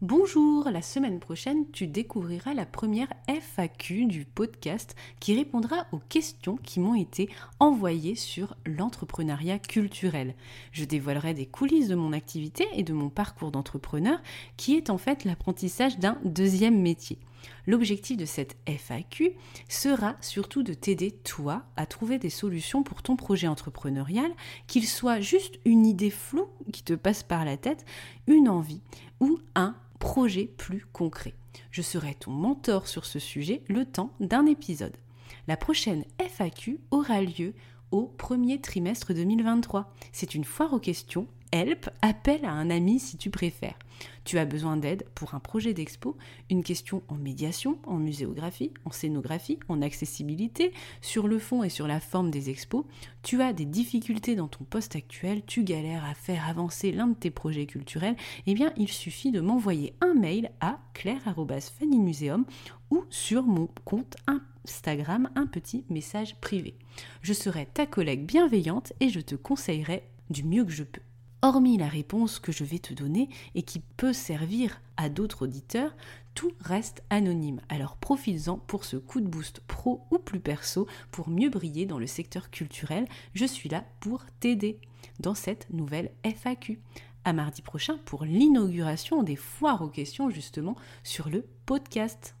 Bonjour, la semaine prochaine, tu découvriras la première FAQ du podcast qui répondra aux questions qui m'ont été envoyées sur l'entrepreneuriat culturel. Je dévoilerai des coulisses de mon activité et de mon parcours d'entrepreneur qui est en fait l'apprentissage d'un deuxième métier. L'objectif de cette FAQ sera surtout de t'aider toi à trouver des solutions pour ton projet entrepreneurial, qu'il soit juste une idée floue qui te passe par la tête, une envie ou projet plus concret. Je serai ton mentor sur ce sujet le temps d'un épisode. La prochaine FAQ aura lieu au premier trimestre 2023. C'est une foire aux questions Help, appelle à un ami si tu préfères. Tu as besoin d'aide pour un projet d'expo, une question en médiation, en muséographie, en scénographie, en accessibilité, sur le fond et sur la forme des expos. Tu as des difficultés dans ton poste actuel, tu galères à faire avancer l'un de tes projets culturels, eh bien il suffit de m'envoyer un mail à claire.fannymuseum ou sur mon compte Instagram un petit message privé. Je serai ta collègue bienveillante et je te conseillerai du mieux que je peux. Hormis la réponse que je vais te donner et qui peut servir à d'autres auditeurs, tout reste anonyme. Alors profites-en pour ce coup de boost pro ou plus perso pour mieux briller dans le secteur culturel. Je suis là pour t'aider dans cette nouvelle FAQ. À mardi prochain pour l'inauguration des foires aux questions justement sur le podcast.